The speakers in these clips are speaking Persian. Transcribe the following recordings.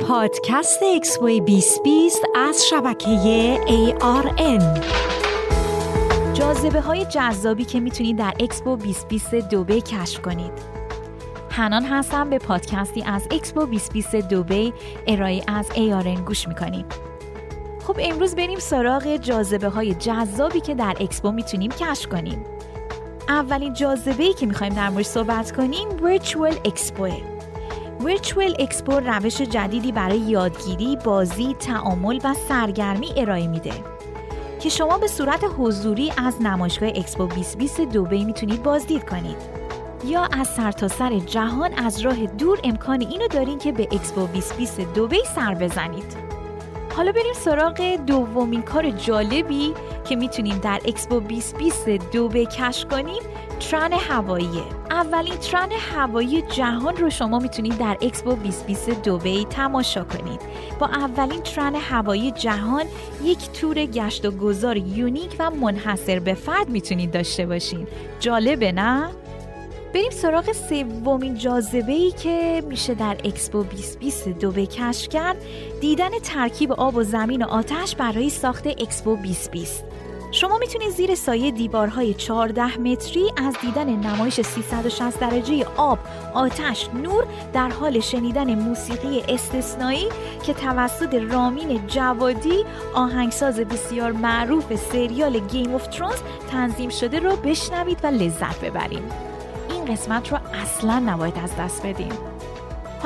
پادکست اکسپو 2020 از شبکه ARN جاذبه های جذابی که می‌تونید در اکسپو 2020 دوبی کشف کنید. هنان هستم به پادکستی از اکسپو 2020 دوبی ارائه از ARN گوش می‌کنیم. خب امروز بریم سراغ جاذبه های جذابی که در اکسپو می‌تونیم کشف کنیم. اولین جاذبه ای که می‌خوایم در مورد صحبت کنیم Virtual Expo Virtual Expo روش جدیدی برای یادگیری، بازی، تعامل و سرگرمی ارائه میده. که شما به صورت حضوری از نمایشگاه اکسپو 2020 دوبی می‌تونید بازدید کنید. یا از سرتاسر جهان از راه دور امکان اینو دارین که به اکسپو 2020 دوبی سر بزنید. حالا بریم سراغ دومین کار جالبی که می‌تونیم در اکسپو 2020 دوبی کشف کنیم ترن هوایی. اولین ترن هوایی جهان رو شما می‌تونید در اکسپو 2020 دوبی تماشا کنید. با اولین ترن هوایی جهان یک تور گشت و گذار unique و منحصر به فرد می‌تونید داشته باشین. جالبه نه؟ بریم سراغ سومین جاذبه ای که میشه در اکسپو 2020 دوبی کشف کرد. دیدن ترکیب آب و زمین و آتش برای ساخت اکسپو 2020 شما می‌تونید زیر سایه دیوارهای 14 متری از دیدن نمایش 360 درجه آب، آتش، نور در حال شنیدن موسیقی استثنایی که توسط رامین جوادی آهنگساز بسیار معروف سریال Game of Thrones تنظیم شده رو بشنوید و لذت ببرید. این قسمت رو اصلا نباید از دست بدیم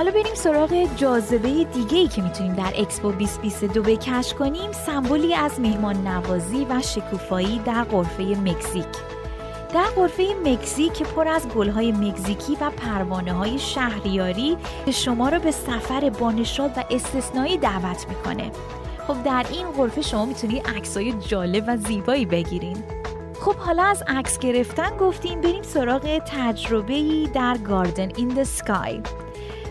حالا بریم سراغ جاذبه دیگه ای که می‌تونیم در اکسپو 2020 دوبی کشف کنیم سمبولی از مهمان نوازی و شکوفایی در غرفه مکزیک. در قرفه مکزیک که پر از گلهای مکزیکی و پروانه های شهریاری که شما را به سفر بانشاد و استثنایی دعوت می‌کنه. خب در این قرفه شما می‌تونید عکسای جالب و زیبایی بگیرین. خب حالا از عکس گرفتن گفتیم بریم سراغ تجربه در گاردن این د سکای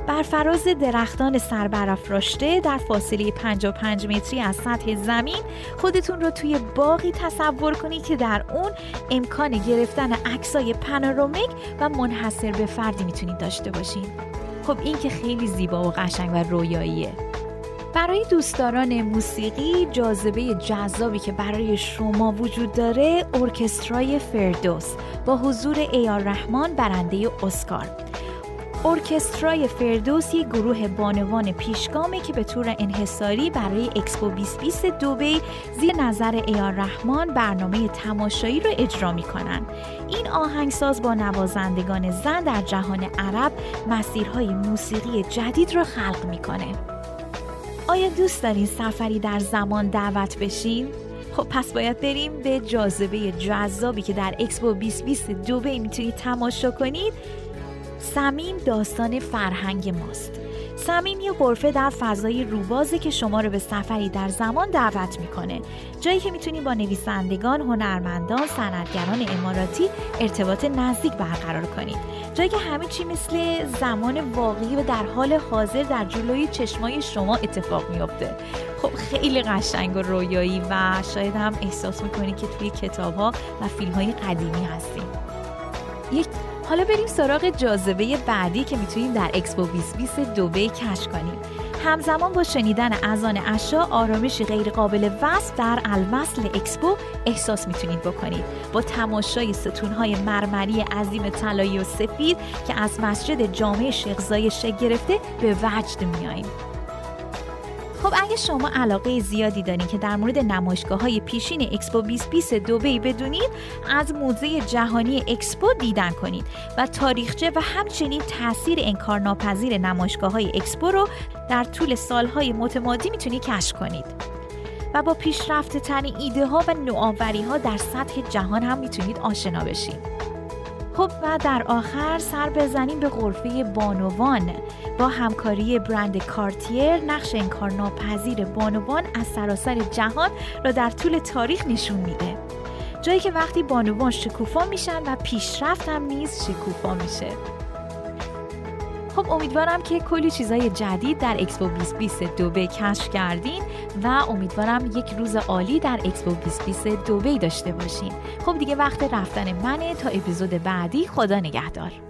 بر فراز درختان سربرافراشته در فاصله 55 متری از سطح زمین خودتون رو توی باغی تصور کنید که در اون امکان گرفتن عکسای پانورامیک و منحصر به فردی می‌تونید داشته باشین. خب این که خیلی زیبا و قشنگ و رویاییه. برای دوستداران موسیقی جاذبه جذابی که برای شما وجود داره ارکسترای فردوس با حضور ای‌آر رحمان برنده اسکار. ارکسترای فردوس یک گروه بانوان پیشگامه که به طور انحصاری برای اکسپو 2020 دوبی زیر نظر ایار رحمان برنامه تماشایی رو اجرا می‌کنن. این آهنگساز با نوازندگان زن در جهان عرب مسیرهای موسیقی جدید رو خلق می‌کنه. آیا دوست دارین سفری در زمان دعوت بشیم؟ خب پس باید بریم به جاذبه جذابی که در اکسپو 2020 دوبه می‌تونید تماشا کنید. سمیم داستان فرهنگ ماست. سمیم یه غرفه در فضای روبازه که شما رو به سفری در زمان دعوت می‌کنه. جایی که می‌تونید با نویسندگان هنرمندان صنعتگران اماراتی ارتباط نزدیک برقرار کنید جایی که همه چی مثل زمان واقعی و در حال حاضر در جلوی چشمای شما اتفاق میافته. خب خیلی قشنگ و رویایی و شاید هم احساس می‌کنید که توی کتاب ها و فیلم های قدیمی هستیم. یک حالا بریم سراغ جاذبه بعدی که می‌تونیم در اکسپو 2020 دوبه کشف کنیم. همزمان با شنیدن اذان عشا آرامشی غیرقابل وصف در الوصل اکسپو احساس می‌تونید بکنید. با تماشای ستونهای مرمری عظیم طلایی و سفید که از مسجد جامع شیخ زاید شکل گرفته به وجد میاییم خب اگه شما علاقه زیادی دارین که در مورد نمایشگاه های پیشین اکسپو 2020 دوبی بدونید از موزه جهانی اکسپو دیدن کنید و تاریخچه و همچنین تاثیر انکارناپذیر نمایشگاه های اکسپو رو در طول سالهای متمادی می‌تونید کشف کنید. و با پیشرفته ترین ایده ها و نوآوری ها در سطح جهان هم می‌تونید آشنا بشید خب و در آخر سر بزنیم به غرفه بانوان. با همکاری برند کارتیر نقش انکارناپذیر بانوان از سراسر جهان را در طول تاریخ نشون میده. جایی که وقتی بانوان شکوفا میشن و پیشرفت هم نیز شکوفا میشه. خب امیدوارم که کلی چیزای جدید در اکسپو 2020 دوبی کشف کردین و امیدوارم یک روز عالی در اکسپو 2020 دوبی داشته باشین. خب دیگه وقت رفتن منه. تا اپیزود بعدی خدا نگهدار.